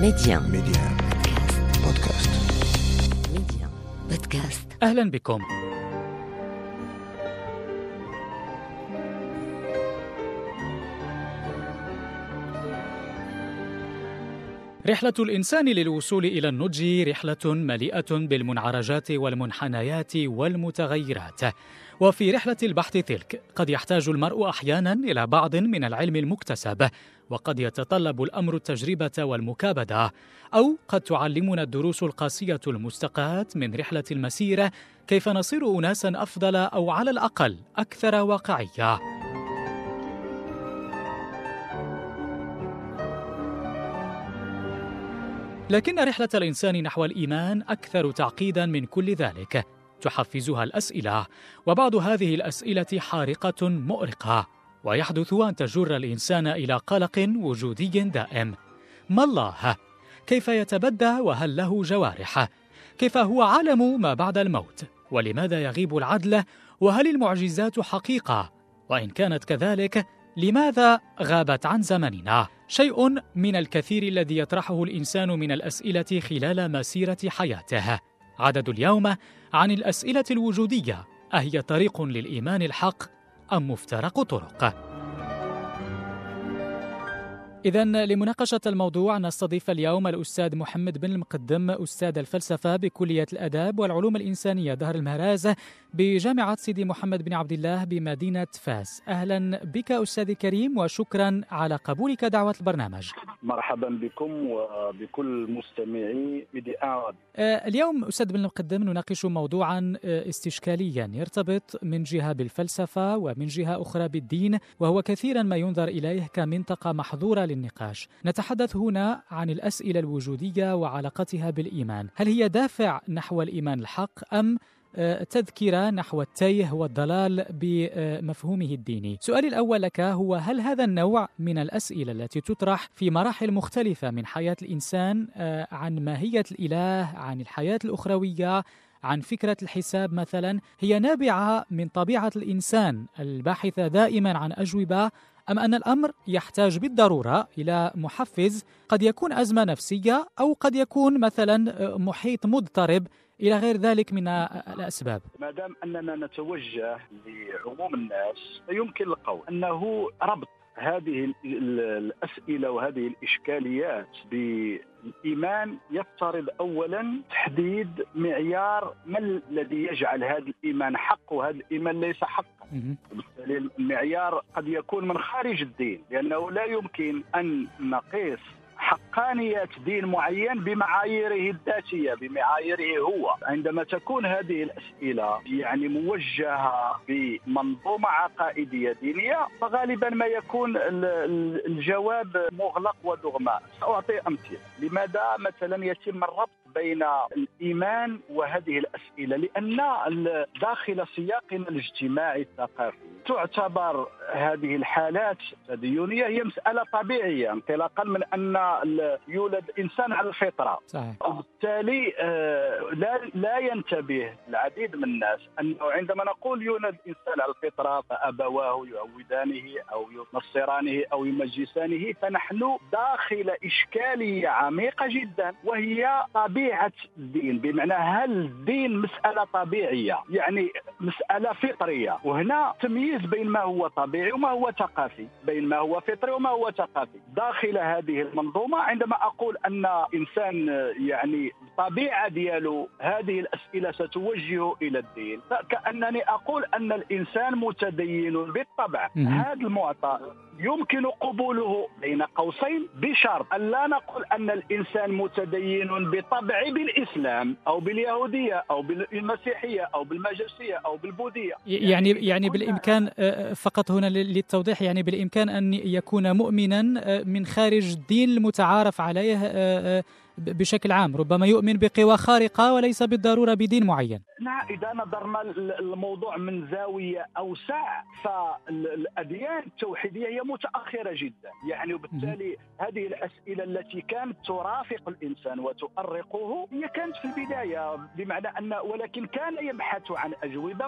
ميديان ميديان بودكاست. ميديان بودكاست. أهلا بكم. رحلة الإنسان للوصول إلى النضج رحلة مليئة بالمنعرجات والمنحنيات والمتغيرات. وفي رحلة البحث تلك قد يحتاج المرء أحيانا إلى بعض من العلم المكتسب. وقد يتطلب الأمر التجربة والمكابدة أو قد تعلمنا الدروس القاسية المستقاة من رحلة المسيرة كيف نصير أناسا أفضل أو على الأقل أكثر واقعية. لكن رحلة الإنسان نحو الإيمان أكثر تعقيدا من كل ذلك تحفزها الأسئلة وبعض هذه الأسئلة حارقة مؤرقة. ويحدث أن تجر الإنسان إلى قلق وجودي دائم ما الله؟ كيف يتبدى وهل له جوارح؟ كيف هو عالم ما بعد الموت؟ ولماذا يغيب العدل؟ وهل المعجزات حقيقة؟ وإن كانت كذلك لماذا غابت عن زمننا؟ شيء من الكثير الذي يطرحه الإنسان من الأسئلة خلال مسيرة حياته. عدد اليوم عن الأسئلة الوجودية أهي طريق للإيمان الحق أم مفترق طرق؟ إذا لمناقشة الموضوع نستضيف اليوم الأستاذ محمد بن المقدم أستاذ الفلسفة بكلية الآداب والعلوم الإنسانية دهر المهراز بجامعة سيدي محمد بن عبد الله بمدينة فاس. أهلا بك أستاذ كريم وشكرا على قبولك دعوة البرنامج. مرحبا بكم وبكل مستمعي ميدي آه اليوم أستاذ بن المقدم نناقش موضوعا آه، استشكاليا. يرتبط من جهة بالفلسفة ومن جهة أخرى بالدين وهو كثيرا ما ينظر إليه كمنطقة محظورة للنقاش. نتحدث هنا عن الأسئلة الوجودية وعلاقتها بالإيمان. هل هي دافع نحو الإيمان الحق أم تذكرة نحو التيه والضلال بمفهومه الديني. سؤالي الأول لك هو هل هذا النوع من الأسئلة التي تطرح في مراحل مختلفة من حياة الإنسان آه، عن ماهية الإله، عن الحياة الأخروية، عن فكرة الحساب مثلا هي نابعة من طبيعة الإنسان الباحثة دائما عن أجوبة أم أن الأمر يحتاج بالضرورة إلى محفز قد يكون أزمة نفسية أو قد يكون مثلا آه، محيط مضطرب إلى غير ذلك من الأسباب ما دام أننا نتوجه لعموم الناس فيمكن القول أنه ربط هذه ال- ال- الأسئلة وهذه الإشكاليات بالايمان يفترض اولا تحديد معيار ما الذي يجعل هذا الإيمان حق وهذا الإيمان ليس مهم. بالتالي المعيار قد يكون من خارج الدين لأنه لا يمكن أن نقيس حقانية دين معين بمعاييره الذاتية بمعاييره هو. عندما تكون هذه الأسئلة يعني موجهة بمنظومة عقائدية دينية فغالبا ما يكون ال- ال- الجواب مغلق ودغماء. سأعطي أمثلة. لماذا مثلا يتم الربط بين الإيمان وهذه الأسئلة لأن ال- داخل سياقنا الاجتماعي الثقافي تعتبر هذه الحالات التدينية هي مسألة طبيعية انطلاقا من ال- يولد الإنسان على الفطرة. صحيح. وبالتالي آه، لا لا ينتبه العديد من الناس أنه عندما نقول يولد الإنسان على الفطرة فأبواه يعودانه أو ينصرانه أو يمجسانه فنحن داخل إشكالية عميقة جدا وهي طبيعه الدين بمعنى هل الدين مسألة طبيعية؟ يعني مسألة فطرية. وهنا تمييز بين ما هو طبيعي وما هو ثقافي. بين ما هو فطري وما هو ثقافي. داخل هذه المنظومة عندما أقول أن إنسان يعني الطبيعه ديالو هذه الأسئلة ستوجهه إلى الدين. فكأنني أقول أن الإنسان متدين بالطبع. هذا المعطى يمكن قبوله بين قوسين بشرط أن لا نقول أن الإنسان متدين بالطبع بالإسلام أو باليهودية أو بالمسيحية أو بالمجوسية أو بالبوذية. يعني يعني يكون- بالإمكان آه، فقط هنا لل- للتوضيح يعني بالإمكان أن يكون مؤمنا آه، من خارج الدين المتعارف عليه آه، آه، بشكل عام ربما يؤمن بقوى خارقة وليس بالضرورة بدين معين. نعم إذا نظرنا الموضوع من زاوية أوسع فالأديان التوحيدية هي متأخرة جدا. يعني وبالتالي هذه الأسئلة التي كانت ترافق الإنسان وتؤرقه هي كانت في البداية بمعنى أن ولكن كان يبحث عن أجوبة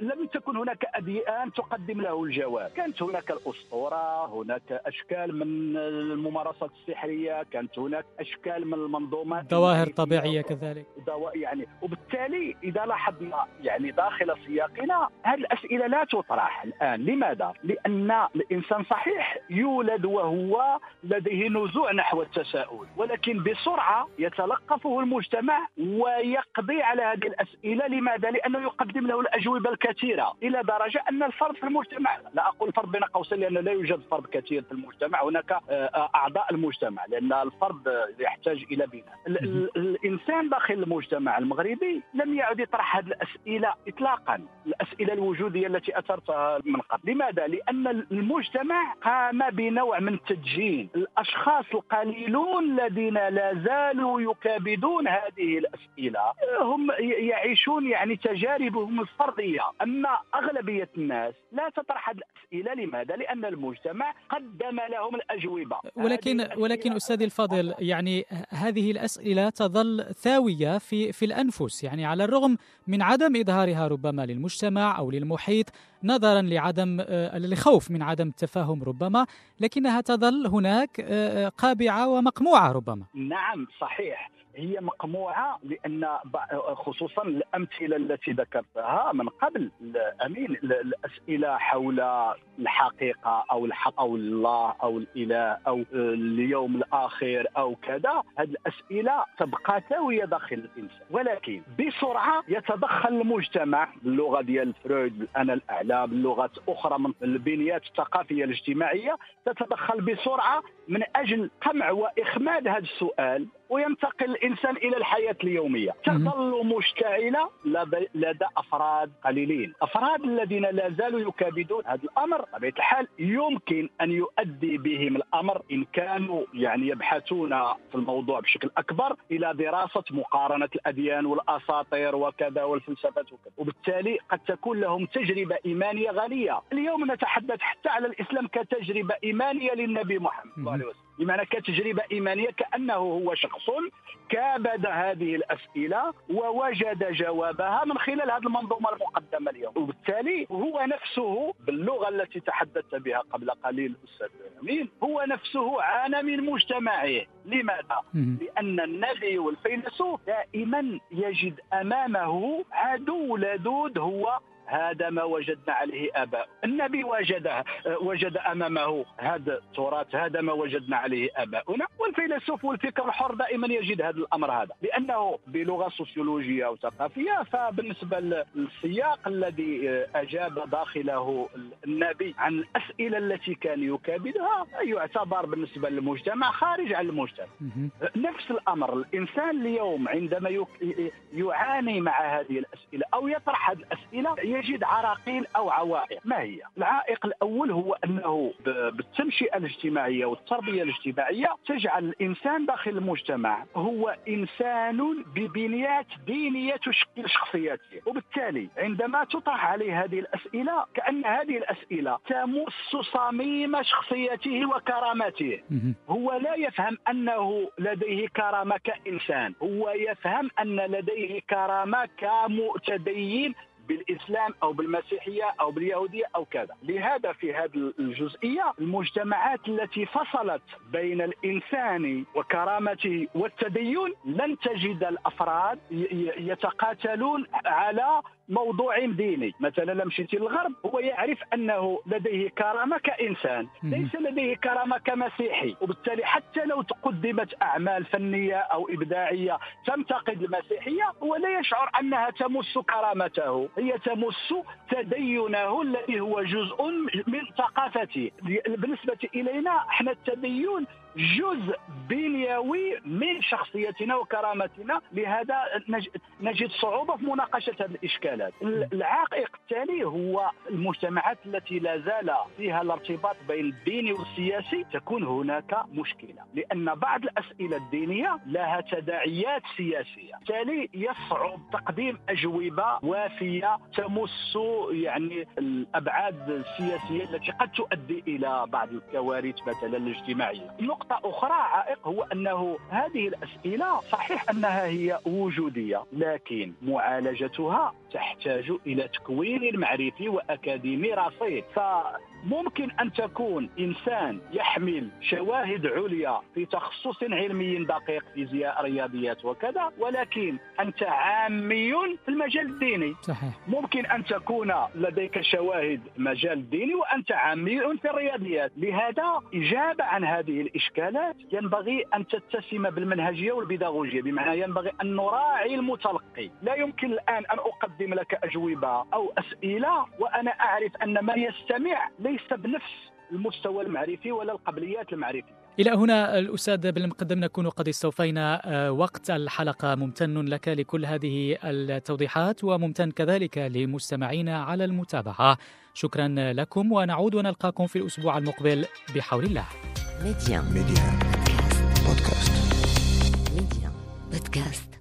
لم تكن هناك أديان تقدم له الجواب. كانت هناك الأسطورة هناك أشكال من الممارسات السحرية كانت هناك أشكال من المنظومات ظواهر طبيعية كذلك يعني وبالتالي إذا لاحظنا يعني داخل سياقنا هذه الأسئلة لا تطرح الآن لماذا؟ لأن الإنسان صحيح يولد وهو لديه نزوع نحو التساؤل ولكن بسرعة يتلقفه المجتمع ويقضي على هذه الأسئلة لماذا؟ لأنه يقدم له الأجوبة الكثيرة إلى درجة أن الفرد في المجتمع لا أقول فرد بين قوسين لأن لا يوجد فرد كثير في المجتمع هناك آه، أعضاء المجتمع لأن الفرد يحتاج إلى بناء. الإنسان داخل المجتمع المغربي لم يعد يطرح هذه الأسئلة إطلاقا الأسئلة الوجودية التي أثرتها من قبل. لماذا؟ لأن المجتمع قام بنوع من التدجين. الأشخاص القليلون الذين لا زالوا يكابدون هذه الأسئلة هم يعيشون يعني تجاربهم الفردية. أما أغلبية الناس لا تطرح هذه الأسئلة. لماذا؟ لأن المجتمع قدم لهم الأجوبة. ولكن ولكن أستاذي الفاضل يعني هذه الأسئلة تظل ثاوية في في الأنفس يعني على الرغم من عدم إظهارها ربما للمجتمع أو للمحيط نظرا لعدم آه، لخوف من عدم التفاهم ربما لكنها تظل هناك آه، قابعة ومقموعة ربما. نعم صحيح. هي مقموعة لأن خصوصا الأمثلة التي ذكرتها من قبل امين الأسئلة حول الحقيقة أو الحق أو الله أو الإله أو اليوم الآخر أو كذا هذه الأسئلة تبقى ثاويه داخل الإنسان. ولكن بسرعة يتدخل المجتمع باللغة ديال فرويد بالانا الأعلى باللغات أخرى من البنيات الثقافية الاجتماعية تتدخل بسرعة من أجل قمع وإخماد هذا السؤال وينتقل الإنسان إلى الحياة اليومية. تظل مشتعله لدى أفراد قليلين. أفراد الذين لا زالوا يكابدون هذا الأمر. بطبيعة الحال يمكن أن يؤدي بهم الأمر إن كانوا يعني يبحثون في الموضوع بشكل أكبر إلى دراسة مقارنة الأديان والأساطير وكذا والفلسفات وكذا. وبالتالي قد تكون لهم تجربة إيمانية غنيه اليوم نتحدث حتى على الإسلام كتجربة إيمانية للنبي محمد صلى الله عليه وسلم. بمعنى كتجربة إيمانية كأنه هو شخص كابد هذه الأسئلة ووجد جوابها من خلال هذه المنظومة المقدمة اليوم. وبالتالي هو نفسه باللغة التي تحدثت بها قبل قليل الأستاذ أمين هو نفسه عانى من مجتمعه. لماذا؟ لأن النبي والفيلسوف دائما يجد أمامه عدو لدود هو هذا ما وجدنا عليه أباء. النبي وجده وجد أمامه هذا التراث هذا ما وجدنا عليه اباؤنا والفيلسوف والفكر الحر دائما يجد هذا الأمر هذا. لأنه بلغة سوسيولوجية أو ثقافيه فبالنسبة للسياق الذي أجاب داخله النبي عن الأسئلة التي كان يكابدها يعتبر بالنسبة للمجتمع خارج عن المجتمع. نفس الأمر الإنسان اليوم عندما يعاني مع هذه الأسئلة أو يطرح هذه الأسئلة يجد عراقيل أو عوائق. ما هي؟ العائق الأول هو أنه بالتنشئه الاجتماعية والتربية الاجتماعية تجعل الإنسان داخل المجتمع هو إنسان ببنيات دينية تشكل شخصيته وبالتالي عندما تطرح عليه هذه الأسئلة كأن هذه الأسئلة تمس صميم شخصيته وكرامته. هو لا يفهم أنه لديه كرامة كإنسان. هو يفهم أن لديه كرامة كمتدين بالإسلام أو بالمسيحية أو باليهودية أو كذا، لهذا في هذه الجزئية المجتمعات التي فصلت بين الإنسان وكرامته والتدين لن تجد الأفراد يتقاتلون على موضوع ديني. مثلا لما مشيتي للغرب هو يعرف أنه لديه كرامة كإنسان. ليس لديه كرامة كمسيحي. وبالتالي حتى لو تقدمت أعمال فنية أو إبداعية تنتقد المسيحية هو لا يشعر أنها تمس كرامته. هي تمس تدينه الذي هو جزء من ثقافته. بالنسبة إلينا إحنا التدين جزء بنيوي من شخصيتنا وكرامتنا. لهذا نجد صعوبة في مناقشة هذه الاشكالات العائق التالي هو المجتمعات التي لا زال فيها الارتباط بين الديني والسياسي. تكون هناك مشكلة لأن بعض الأسئلة الدينية لها تداعيات سياسية. بالتالي يصعب تقديم أجوبة وافية تمس يعني الأبعاد السياسية التي قد تؤدي إلى بعض الكوارث مثلا الاجتماعية. نقطة أخرى عائق هو أنه هذه الأسئلة صحيح أنها هي وجودية لكن معالجتها تحتاج إلى تكوين معرفي واكاديمي رصيد فممكن أن تكون إنسان يحمل شواهد عليا في تخصص علمي دقيق فيزياء رياضيات وكذا ولكن أنت عامي في المجال الديني. صحيح. ممكن أن تكون لديك شواهد مجال الديني وأنت عامي في الرياضيات. لهذا إجابة عن هذه الإشكالات ينبغي أن تتسم بالمنهجية والبيداغوجية بمعنى ينبغي أن نراعي المتلقي. لا يمكن الآن أن أقدم لك أجوبة أو أسئلة وأنا أعرف أن من يستمع ليس بنفس المستوى المعرفي ولا القبليات المعرفية. إلى هنا الأستاذ بن المقدم نكون قد استوفينا آه، وقت الحلقة. ممتن لك لكل هذه التوضيحات وممتن كذلك لمستمعينا على المتابعة. شكرا لكم ونعود ونلقاكم في الأسبوع المقبل بحول الله. ميديان ميديان بودكاست. ميديان بودكاست.